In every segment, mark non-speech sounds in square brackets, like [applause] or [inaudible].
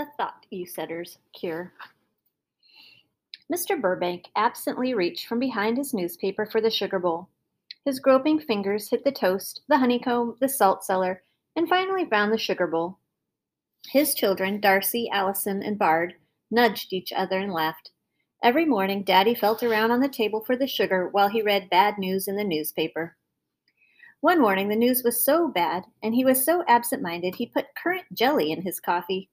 The Thought You Saiders Cure. Mr. Burbank absently reached from behind his newspaper for the sugar bowl. His groping fingers hit the toast, the honeycomb, the salt cellar, and finally found the sugar bowl. His children, Darcy, Allison, and Bard, nudged each other and laughed. Every morning, Daddy felt around on the table for the sugar while he read bad news in the newspaper. One morning, the news was so bad, and he was so absent minded, he put currant jelly in his coffee.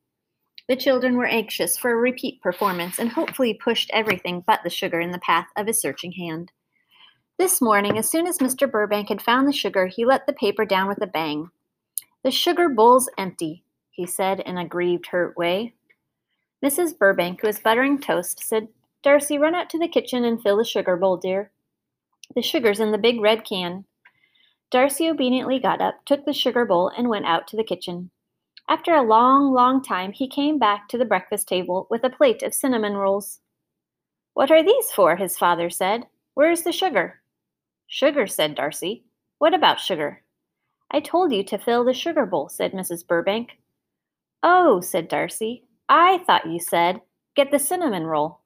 The children were anxious for a repeat performance and hopefully pushed everything but the sugar in the path of his searching hand. This morning, as soon as Mr. Burbank had found the sugar, he let the paper down with a bang. The sugar bowl's empty, he said in a grieved, hurt way. Mrs. Burbank, who was buttering toast, said, Darcy, run out to the kitchen and fill the sugar bowl, dear. The sugar's in the big red can. Darcy obediently got up, took the sugar bowl, and went out to the kitchen. After a long, long time, he came back to the breakfast table with a plate of cinnamon rolls. What are these for? his father said. Where's the sugar? Sugar, said Darcy. What about sugar? I told you to fill the sugar bowl, said Mrs. Burbank. Oh, said Darcy. I thought you said, get the cinnamon roll.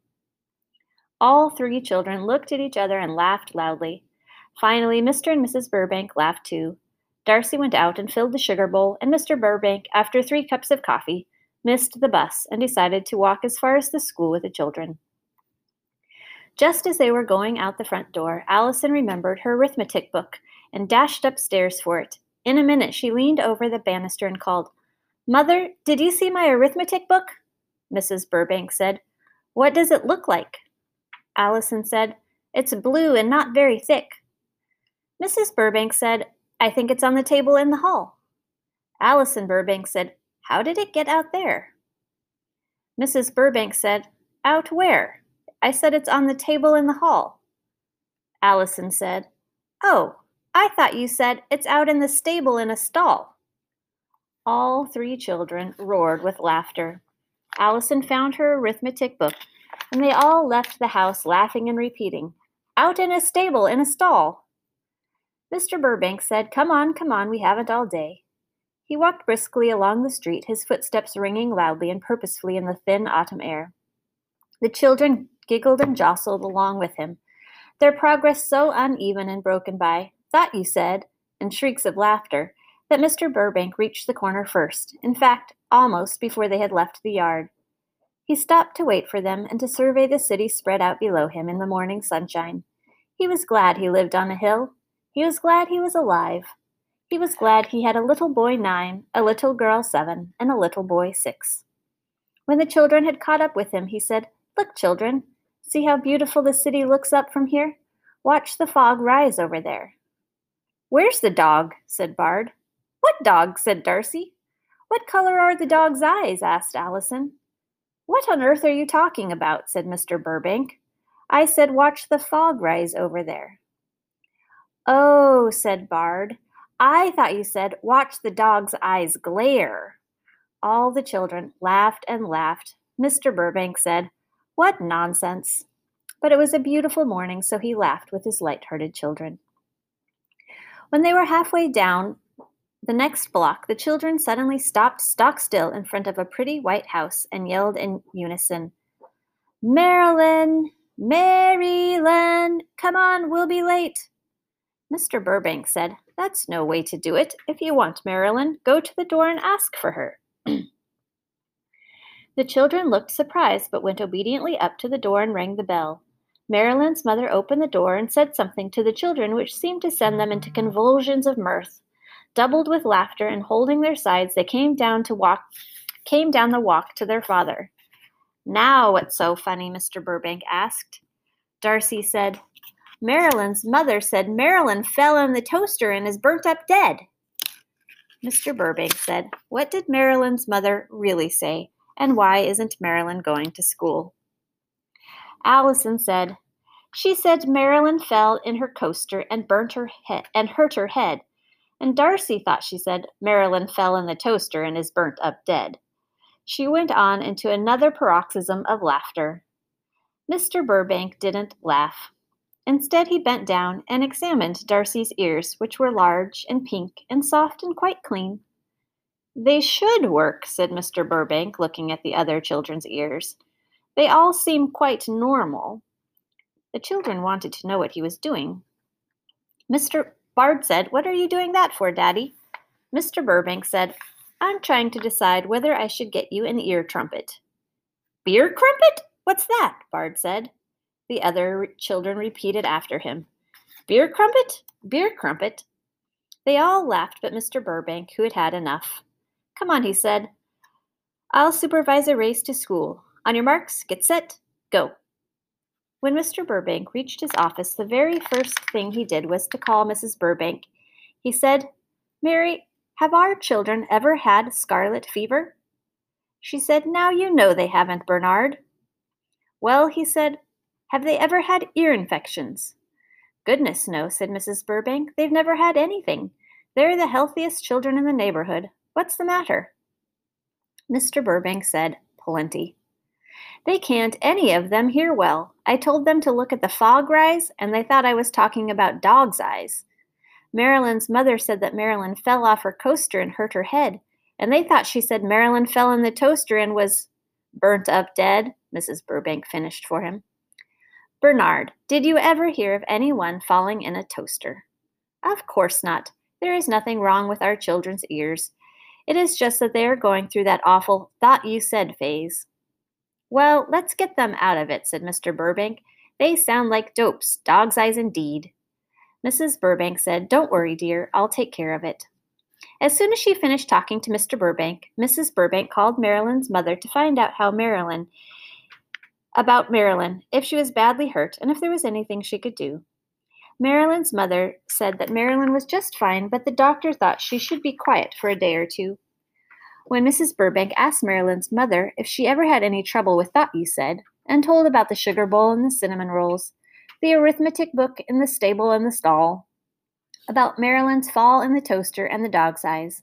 All three children looked at each other and laughed loudly. Finally, Mr. and Mrs. Burbank laughed too. Darcy went out and filled the sugar bowl, and Mr. Burbank, after three cups of coffee, missed the bus and decided to walk as far as the school with the children. Just as they were going out the front door, Allison remembered her arithmetic book and dashed upstairs for it. In a minute, she leaned over the banister and called, Mother, did you see my arithmetic book? Mrs. Burbank said, What does it look like? Allison said, It's blue and not very thick. Mrs. Burbank said, I think it's on the table in the hall. Allison Burbank said, How did it get out there? Mrs. Burbank said, Out where? I said it's on the table in the hall. Allison said, Oh, I thought you said it's out in the stable in a stall. All three children roared with laughter. Allison found her arithmetic book, and they all left the house laughing and repeating, Out in a stable in a stall. Mr. Burbank said, Come on, come on, we haven't all day. He walked briskly along the street, his footsteps ringing loudly and purposefully in the thin autumn air. The children giggled and jostled along with him, their progress so uneven and broken by, Thought you said, and shrieks of laughter, that Mr. Burbank reached the corner first, in fact, almost before they had left the yard. He stopped to wait for them and to survey the city spread out below him in the morning sunshine. He was glad he lived on a hill, he was glad he was alive. He was glad he had a little boy nine, a little girl seven, and a little boy six. When the children had caught up with him, he said, Look, children, see how beautiful the city looks up from here? Watch the fog rise over there. Where's the dog? said Bard. What dog? said Darcy. What color are the dog's eyes? asked Allison. What on earth are you talking about? said Mr. Burbank. I said, Watch the fog rise over there. Oh, said Bard. I thought you said, watch the dog's eyes glare. All the children laughed and laughed. Mr. Burbank said, What nonsense! But it was a beautiful morning, so he laughed with his light hearted children. When they were halfway down the next block, the children suddenly stopped stock still in front of a pretty white house and yelled in unison, Marilyn! Maryland! Come on, we'll be late! Mr. Burbank said, That's no way to do it. If you want Marilyn, go to the door and ask for her. [clears throat] the children looked surprised, but went obediently up to the door and rang the bell. Marilyn's mother opened the door and said something to the children which seemed to send them into convulsions of mirth. Doubled with laughter and holding their sides, they came down to walk came down the walk to their father. Now what's so funny? Mr. Burbank asked. Darcy said, Marilyn's mother said Marilyn fell in the toaster and is burnt up dead. Mr. Burbank said, What did Marilyn's mother really say, and why isn't Marilyn going to school? Allison said, She said Marilyn fell in her coaster and burnt her head and hurt her head. And Darcy thought she said Marilyn fell in the toaster and is burnt up dead. She went on into another paroxysm of laughter. Mr. Burbank didn't laugh. Instead, he bent down and examined Darcy's ears, which were large and pink and soft and quite clean. They should work, said Mr. Burbank, looking at the other children's ears. They all seem quite normal. The children wanted to know what he was doing. Mr. Bard said, What are you doing that for, Daddy? Mr. Burbank said, I'm trying to decide whether I should get you an ear trumpet. Beer crumpet? What's that? Bard said. The other children repeated after him. Beer crumpet? Beer crumpet. They all laughed but Mr. Burbank, who had had enough. Come on, he said. I'll supervise a race to school. On your marks, get set, go. When Mr. Burbank reached his office, the very first thing he did was to call Mrs. Burbank. He said, Mary, have our children ever had scarlet fever? She said, Now you know they haven't, Bernard. Well, he said, have they ever had ear infections? Goodness, no, said Mrs. Burbank. They've never had anything. They're the healthiest children in the neighborhood. What's the matter? Mr. Burbank said, Plenty. They can't any of them hear well. I told them to look at the fog rise, and they thought I was talking about dog's eyes. Marilyn's mother said that Marilyn fell off her coaster and hurt her head, and they thought she said Marilyn fell in the toaster and was burnt up dead, Mrs. Burbank finished for him. Bernard, did you ever hear of anyone falling in a toaster? Of course not. There is nothing wrong with our children's ears. It is just that they are going through that awful thought you said phase. Well, let's get them out of it, said Mr. Burbank. They sound like dopes, dog's eyes indeed. Mrs. Burbank said, Don't worry, dear, I'll take care of it. As soon as she finished talking to Mr. Burbank, Mrs. Burbank called Marilyn's mother to find out how Marilyn about Marilyn, if she was badly hurt, and if there was anything she could do. Marilyn's mother said that Marilyn was just fine, but the doctor thought she should be quiet for a day or two. When Mrs. Burbank asked Marilyn's mother if she ever had any trouble with thought you said, and told about the sugar bowl and the cinnamon rolls, the arithmetic book in the stable and the stall, about Marilyn's fall in the toaster and the dog's eyes,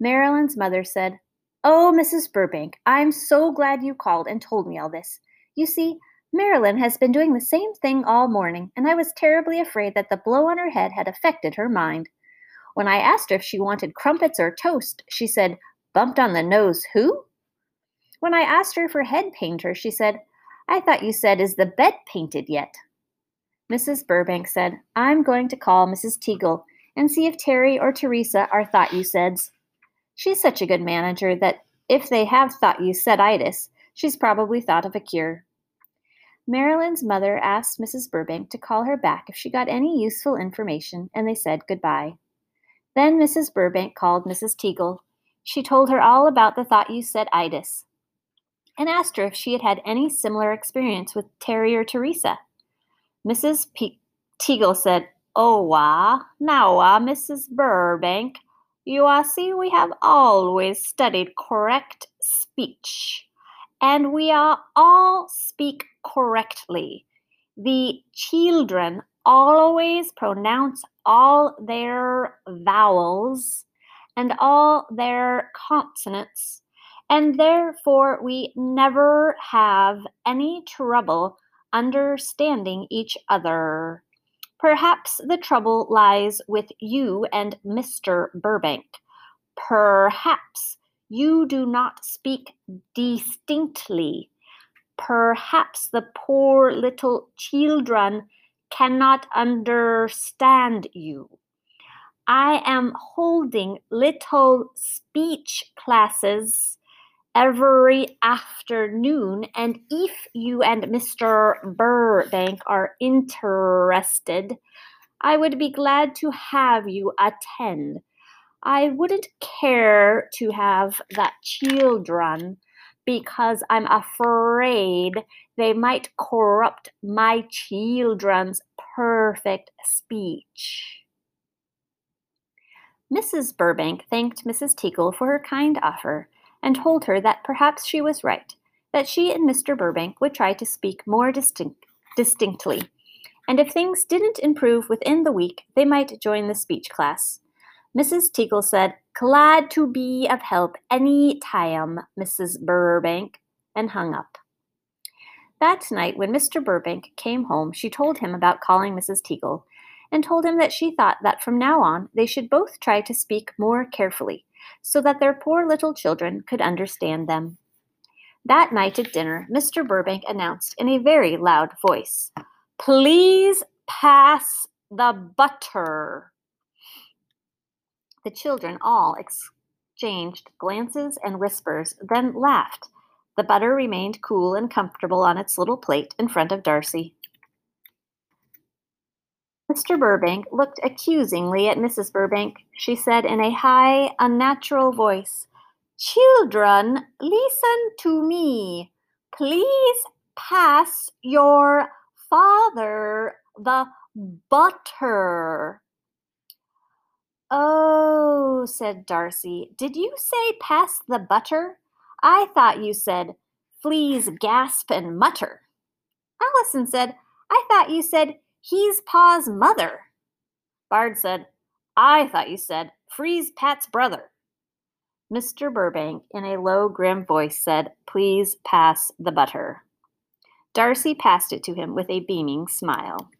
Marilyn's mother said, Oh, Mrs. Burbank, I'm so glad you called and told me all this. You see, Marilyn has been doing the same thing all morning, and I was terribly afraid that the blow on her head had affected her mind. When I asked her if she wanted crumpets or toast, she said, Bumped on the nose, who? When I asked her for head painter, she said, I thought you said, Is the bed painted yet? Mrs. Burbank said, I'm going to call Mrs. Teagle and see if Terry or Teresa are thought you saids. She's such a good manager that if they have thought you said itis, she's probably thought of a cure. Marilyn's mother asked Mrs. Burbank to call her back if she got any useful information, and they said goodbye. Then Mrs. Burbank called Mrs. Teagle. She told her all about the thought you said itis, and asked her if she had had any similar experience with Terry or Teresa. Mrs. Teagle said, Oh, wah, now, ah, Mrs. Burbank, you ah see we have always studied correct speech, and we are all speak correctly. The children always pronounce all their vowels and all their consonants, and therefore we never have any trouble understanding each other. Perhaps the trouble lies with you and Mr. Burbank. Perhaps you do not speak distinctly Perhaps the poor little children cannot understand you. I am holding little speech classes every afternoon, and if you and Mr. Burbank are interested, I would be glad to have you attend. I wouldn't care to have that children because I'm afraid they might corrupt my children's perfect speech. Mrs. Burbank thanked Mrs. Teagle for her kind offer and told her that perhaps she was right, that she and Mr. Burbank would try to speak more distinct, distinctly, and if things didn't improve within the week, they might join the speech class. Mrs. Teagle said, Glad to be of help any time, Mrs. Burbank, and hung up. That night, when Mr. Burbank came home, she told him about calling Mrs. Teagle, and told him that she thought that from now on they should both try to speak more carefully, so that their poor little children could understand them. That night at dinner, Mr. Burbank announced in a very loud voice, Please pass the butter. The children all exchanged glances and whispers, then laughed. The butter remained cool and comfortable on its little plate in front of Darcy. Mr. Burbank looked accusingly at Mrs. Burbank. She said in a high, unnatural voice, Children, listen to me. Please pass your father the butter. Oh, said Darcy, did you say pass the butter? I thought you said, please gasp and mutter. Allison said, I thought you said, He's Pa's mother. Bard said, I thought you said, Freeze Pat's brother. Mr. Burbank, in a low, grim voice, said, Please pass the butter. Darcy passed it to him with a beaming smile.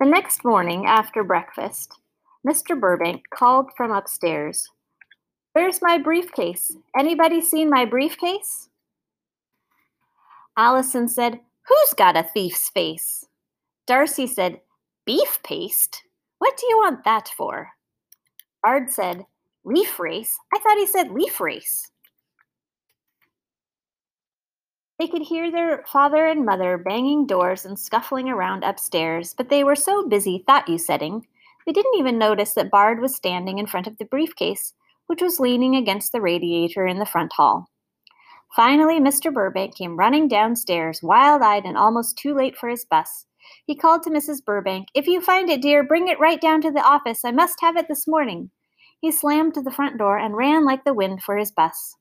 The next morning, after breakfast, Mr. Burbank called from upstairs. Where's my briefcase? Anybody seen my briefcase? Allison said, Who's got a thief's face? Darcy said, Beef paste? What do you want that for? Bard said, Leaf race? I thought he said leaf race. They could hear their father and mother banging doors and scuffling around upstairs, but they were so busy thought you saiding, they didn't even notice that Bard was standing in front of the briefcase, which was leaning against the radiator in the front hall. Finally, Mr. Burbank came running downstairs, wild eyed and almost too late for his bus. He called to Mrs. Burbank, If you find it, dear, bring it right down to the office. I must have it this morning. He slammed to the front door and ran like the wind for his bus.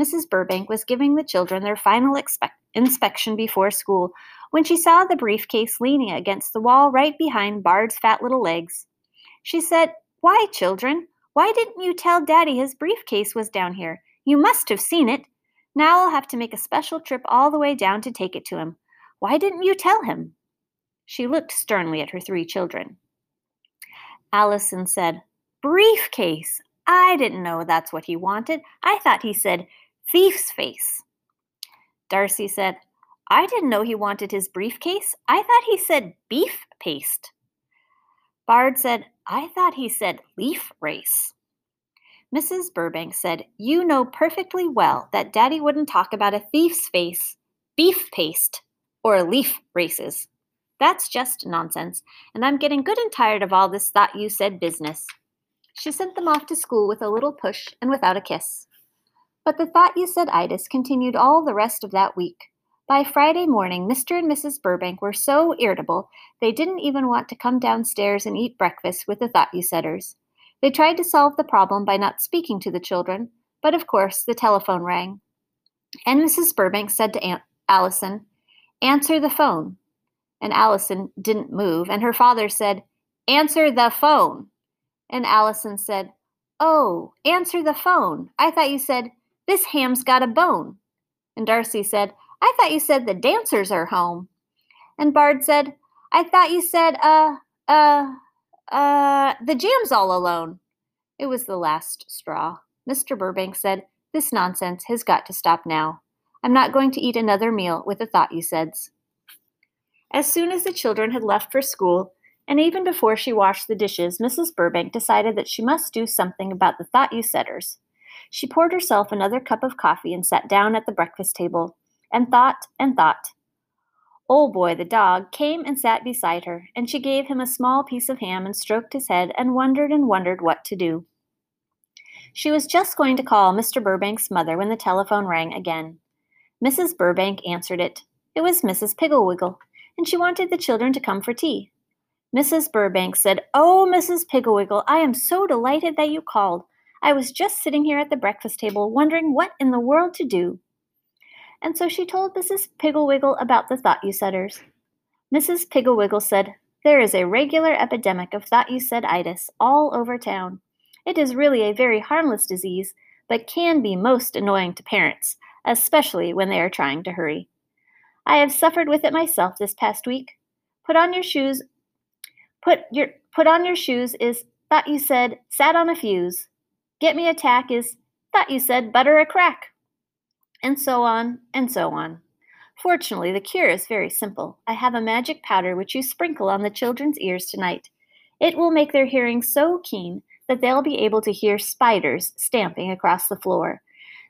Mrs. Burbank was giving the children their final expect- inspection before school when she saw the briefcase leaning against the wall right behind Bard's fat little legs. She said, Why, children? Why didn't you tell Daddy his briefcase was down here? You must have seen it. Now I'll have to make a special trip all the way down to take it to him. Why didn't you tell him? She looked sternly at her three children. Allison said, Briefcase. I didn't know that's what he wanted. I thought he said thief's face. Darcy said, I didn't know he wanted his briefcase. I thought he said beef paste. Bard said, I thought he said leaf race. Mrs. Burbank said, You know perfectly well that Daddy wouldn't talk about a thief's face, beef paste, or leaf races. That's just nonsense, and I'm getting good and tired of all this thought you said business. She sent them off to school with a little push and without a kiss. But the thought you said itis continued all the rest of that week. By Friday morning, Mr. and Mrs. Burbank were so irritable they didn't even want to come downstairs and eat breakfast with the thought you saiders. They tried to solve the problem by not speaking to the children, but of course the telephone rang. And Mrs. Burbank said to Aunt Allison, Answer the phone and Allison didn't move, and her father said, Answer the phone. And Allison said, Oh, answer the phone. I thought you said, This ham's got a bone. And Darcy said, I thought you said the dancers are home. And Bard said, I thought you said, uh, uh, uh, the jam's all alone. It was the last straw. Mr. Burbank said, This nonsense has got to stop now. I'm not going to eat another meal with the thought you saids. As soon as the children had left for school, and even before she washed the dishes, Mrs. Burbank decided that she must do something about the thought you saiders. She poured herself another cup of coffee and sat down at the breakfast table, and thought and thought. Old Boy, the dog, came and sat beside her, and she gave him a small piece of ham and stroked his head and wondered and wondered what to do. She was just going to call Mr. Burbank's mother when the telephone rang again. Mrs. Burbank answered it. It was Mrs. Pigglewiggle and she wanted the children to come for tea. Mrs. Burbank said, Oh, Mrs. Pigglewiggle, I am so delighted that you called. I was just sitting here at the breakfast table wondering what in the world to do. And so she told Mrs. Pigglewiggle about the thought you setters. Mrs. Pigglewiggle said, There is a regular epidemic of thought you itis all over town. It is really a very harmless disease, but can be most annoying to parents, especially when they are trying to hurry. I have suffered with it myself this past week. Put on your shoes. Put your put on your shoes is thought you said sat on a fuse. Get me a tack is, thought you said butter a crack. And so on, and so on. Fortunately, the cure is very simple. I have a magic powder which you sprinkle on the children's ears tonight. It will make their hearing so keen that they'll be able to hear spiders stamping across the floor,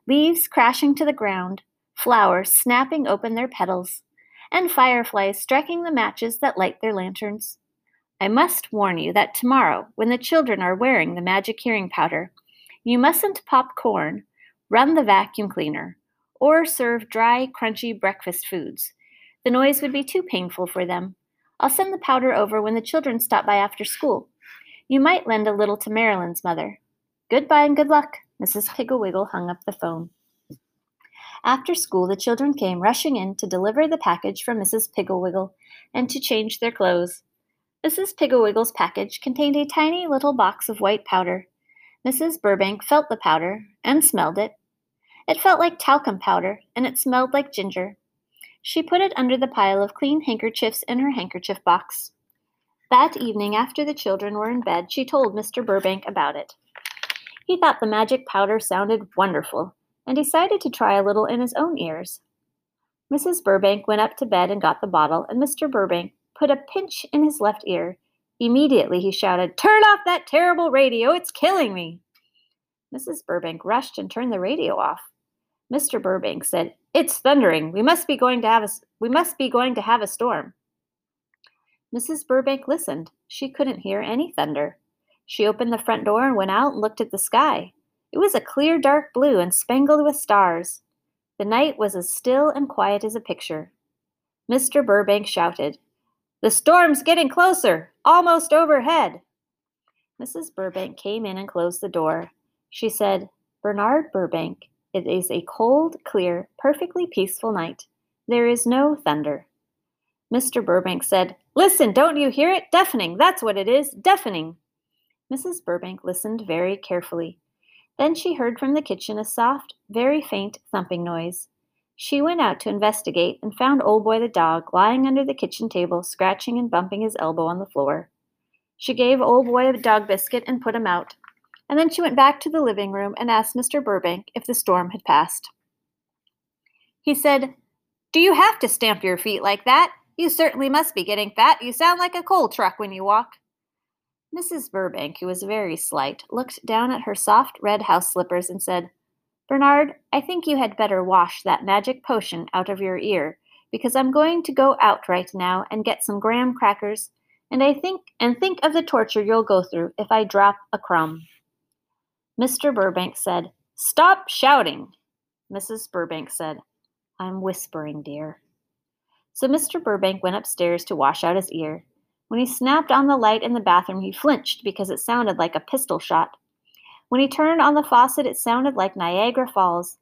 leaves crashing to the ground, flowers snapping open their petals, and fireflies striking the matches that light their lanterns. I must warn you that tomorrow, when the children are wearing the magic hearing powder, you mustn't pop corn, run the vacuum cleaner, or serve dry, crunchy breakfast foods. The noise would be too painful for them. I'll send the powder over when the children stop by after school. You might lend a little to Marilyn's mother. Goodbye and good luck. Mrs. Piggle-Wiggle hung up the phone. After school, the children came rushing in to deliver the package from Mrs. Piggle-Wiggle and to change their clothes. Mrs. Piggle-Wiggle's package contained a tiny little box of white powder. Mrs. Burbank felt the powder and smelled it it felt like talcum powder, and it smelled like ginger. She put it under the pile of clean handkerchiefs in her handkerchief box. That evening, after the children were in bed, she told Mr. Burbank about it. He thought the magic powder sounded wonderful and decided to try a little in his own ears. Mrs. Burbank went up to bed and got the bottle, and Mr. Burbank put a pinch in his left ear. Immediately he shouted, Turn off that terrible radio! It's killing me! Mrs. Burbank rushed and turned the radio off. Mr. Burbank said, "It's thundering. We must be going to have a we must be going to have a storm." Mrs. Burbank listened. She couldn't hear any thunder. She opened the front door and went out and looked at the sky. It was a clear dark blue and spangled with stars. The night was as still and quiet as a picture. Mr. Burbank shouted, The storm's getting closer, almost overhead. Mrs. Burbank came in and closed the door. She said, Bernard Burbank, it is a cold, clear, perfectly peaceful night. There is no thunder. Mr. Burbank said, Listen, don't you hear it? Deafening, that's what it is, deafening. Mrs. Burbank listened very carefully. Then she heard from the kitchen a soft, very faint thumping noise. She went out to investigate and found Old Boy the dog lying under the kitchen table, scratching and bumping his elbow on the floor. She gave Old Boy a dog biscuit and put him out and then she went back to the living room and asked Mr. Burbank if the storm had passed. He said, Do you have to stamp your feet like that? You certainly must be getting fat. You sound like a coal truck when you walk. Mrs. Burbank, who was very slight, looked down at her soft red house slippers and said, Bernard, I think you had better wash that magic potion out of your ear, because I'm going to go out right now and get some graham crackers, and I think and think of the torture you'll go through if I drop a crumb. Mr. Burbank said, Stop shouting. Mrs. Burbank said, I'm whispering, dear. So Mr. Burbank went upstairs to wash out his ear. When he snapped on the light in the bathroom, he flinched because it sounded like a pistol shot. When he turned on the faucet, it sounded like Niagara Falls.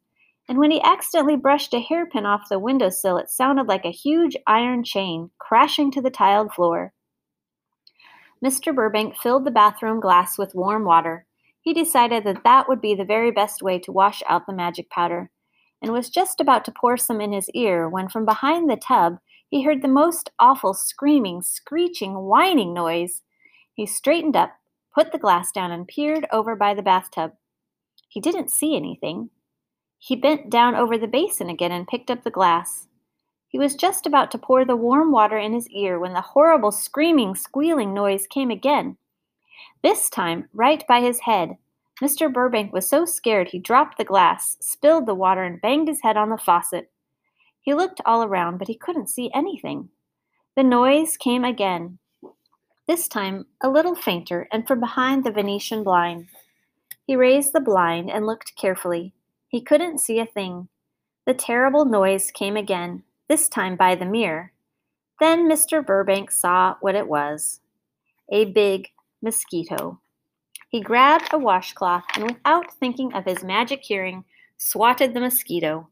And when he accidentally brushed a hairpin off the windowsill, it sounded like a huge iron chain crashing to the tiled floor. Mr. Burbank filled the bathroom glass with warm water. He decided that that would be the very best way to wash out the magic powder, and was just about to pour some in his ear when from behind the tub he heard the most awful screaming, screeching, whining noise. He straightened up, put the glass down, and peered over by the bathtub. He didn't see anything. He bent down over the basin again and picked up the glass. He was just about to pour the warm water in his ear when the horrible screaming, squealing noise came again. This time, right by his head. Mr. Burbank was so scared he dropped the glass, spilled the water, and banged his head on the faucet. He looked all around, but he couldn't see anything. The noise came again, this time a little fainter, and from behind the Venetian blind. He raised the blind and looked carefully. He couldn't see a thing. The terrible noise came again, this time by the mirror. Then Mr. Burbank saw what it was a big, mosquito. He grabbed a washcloth and, without thinking of his magic hearing, swatted the mosquito.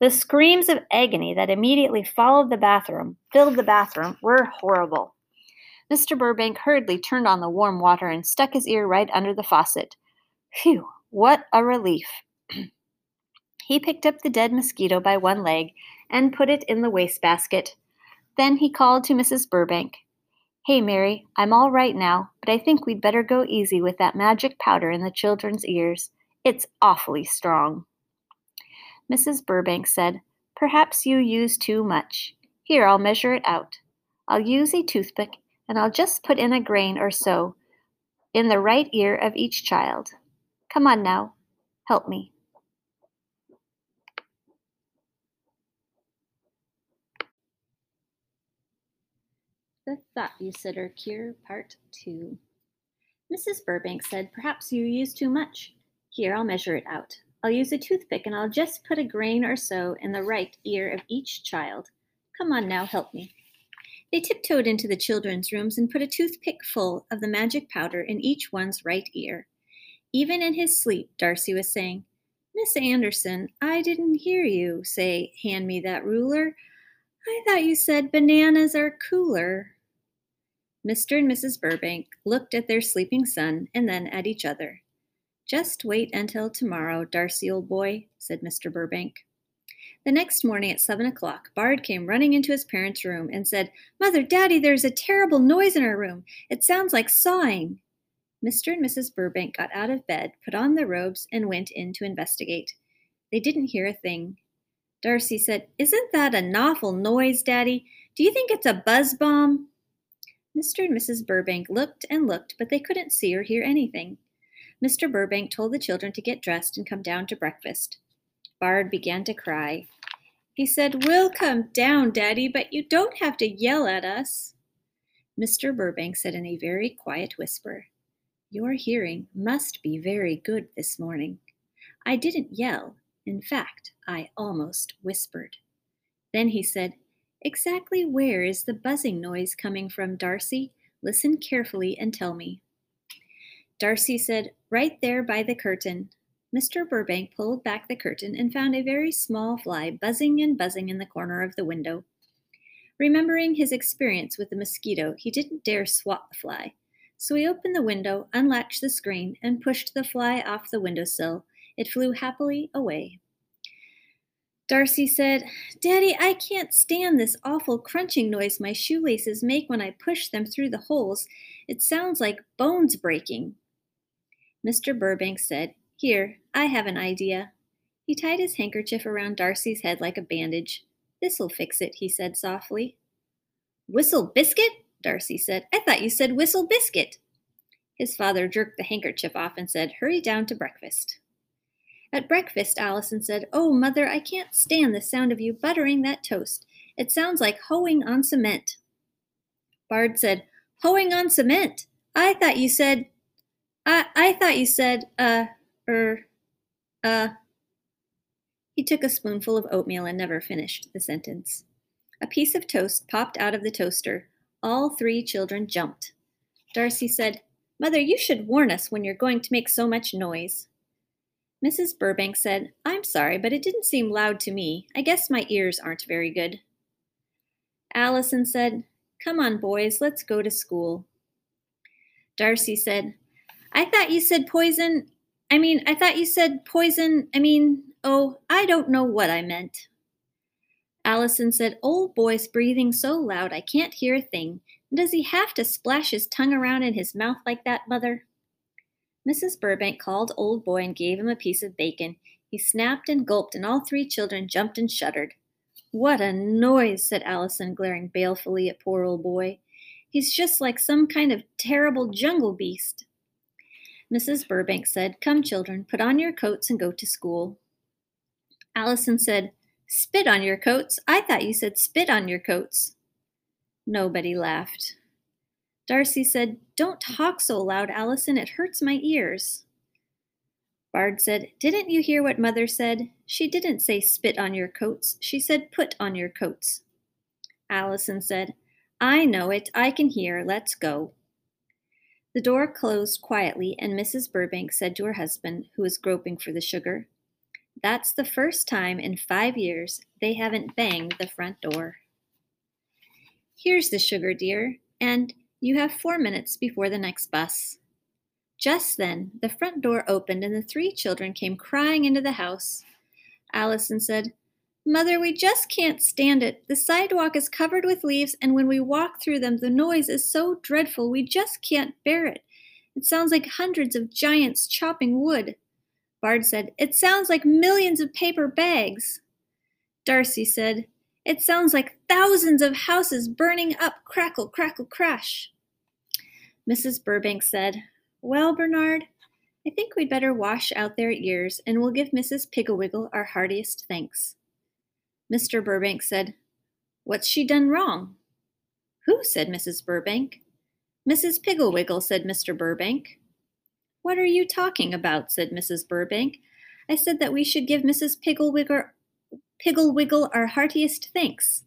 The screams of agony that immediately followed the bathroom, filled the bathroom, were horrible. Mr. Burbank hurriedly turned on the warm water and stuck his ear right under the faucet. Phew, what a relief! [clears throat] he picked up the dead mosquito by one leg and put it in the wastebasket. Then he called to Mrs. Burbank. Hey, Mary, I'm all right now, but I think we'd better go easy with that magic powder in the children's ears. It's awfully strong. Mrs. Burbank said, Perhaps you use too much. Here, I'll measure it out. I'll use a toothpick and I'll just put in a grain or so in the right ear of each child. Come on now, help me. The Thought You Saider Cure, Part 2. Mrs. Burbank said, Perhaps you use too much. Here, I'll measure it out. I'll use a toothpick and I'll just put a grain or so in the right ear of each child. Come on now, help me. They tiptoed into the children's rooms and put a toothpick full of the magic powder in each one's right ear. Even in his sleep, Darcy was saying, Miss Anderson, I didn't hear you say, Hand me that ruler. I thought you said bananas are cooler. Mr. and Mrs. Burbank looked at their sleeping son and then at each other. Just wait until tomorrow, Darcy, old boy, said Mr. Burbank. The next morning at seven o'clock, Bard came running into his parents' room and said, Mother, Daddy, there's a terrible noise in our room. It sounds like sawing. Mr. and Mrs. Burbank got out of bed, put on their robes, and went in to investigate. They didn't hear a thing. Darcy said, Isn't that an awful noise, Daddy? Do you think it's a buzz bomb? Mr. and Mrs. Burbank looked and looked, but they couldn't see or hear anything. Mr. Burbank told the children to get dressed and come down to breakfast. Bard began to cry. He said, We'll come down, Daddy, but you don't have to yell at us. Mr. Burbank said in a very quiet whisper, Your hearing must be very good this morning. I didn't yell. In fact, I almost whispered. Then he said, Exactly where is the buzzing noise coming from, Darcy? Listen carefully and tell me. Darcy said, Right there by the curtain. Mr. Burbank pulled back the curtain and found a very small fly buzzing and buzzing in the corner of the window. Remembering his experience with the mosquito, he didn't dare swat the fly. So he opened the window, unlatched the screen, and pushed the fly off the windowsill. It flew happily away. Darcy said, Daddy, I can't stand this awful crunching noise my shoelaces make when I push them through the holes. It sounds like bones breaking. Mr. Burbank said, Here, I have an idea. He tied his handkerchief around Darcy's head like a bandage. This'll fix it, he said softly. Whistle biscuit? Darcy said. I thought you said whistle biscuit. His father jerked the handkerchief off and said, Hurry down to breakfast. At breakfast, Allison said, Oh, mother, I can't stand the sound of you buttering that toast. It sounds like hoeing on cement. Bard said, Hoeing on cement? I thought you said I, I thought you said, uh, er, uh. He took a spoonful of oatmeal and never finished the sentence. A piece of toast popped out of the toaster. All three children jumped. Darcy said, Mother, you should warn us when you're going to make so much noise. Mrs. Burbank said, I'm sorry, but it didn't seem loud to me. I guess my ears aren't very good. Allison said, Come on, boys, let's go to school. Darcy said, I thought you said poison. I mean, I thought you said poison. I mean, oh, I don't know what I meant. Allison said, Old boy's breathing so loud I can't hear a thing. Does he have to splash his tongue around in his mouth like that, Mother? Mrs. Burbank called Old Boy and gave him a piece of bacon. He snapped and gulped, and all three children jumped and shuddered. What a noise, said Allison, glaring balefully at poor Old Boy. He's just like some kind of terrible jungle beast. Mrs. Burbank said, Come, children, put on your coats and go to school. Allison said, Spit on your coats? I thought you said spit on your coats. Nobody laughed. Darcy said, Don't talk so loud, Allison. It hurts my ears. Bard said, Didn't you hear what Mother said? She didn't say spit on your coats. She said put on your coats. Allison said, I know it. I can hear. Let's go. The door closed quietly, and Mrs. Burbank said to her husband, who was groping for the sugar, That's the first time in five years they haven't banged the front door. Here's the sugar, dear, and you have four minutes before the next bus. Just then, the front door opened and the three children came crying into the house. Allison said, Mother, we just can't stand it. The sidewalk is covered with leaves, and when we walk through them, the noise is so dreadful we just can't bear it. It sounds like hundreds of giants chopping wood. Bard said, It sounds like millions of paper bags. Darcy said, It sounds like thousands of houses burning up, crackle, crackle, crash. Mrs. Burbank said, Well, Bernard, I think we'd better wash out their ears, and we'll give Mrs. Pigglewiggle our heartiest thanks. Mr. Burbank said, What's she done wrong? Who? said Mrs. Burbank. Mrs. Pigglewiggle, said Mr. Burbank. What are you talking about? said Mrs. Burbank. I said that we should give Mrs. Pigglewiggle, Pigglewiggle our heartiest thanks.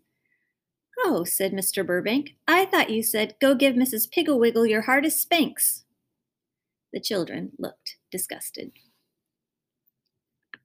Oh, said Mr. Burbank, I thought you said, go give Mrs. Pigglewiggle your hardest spanks. The children looked disgusted.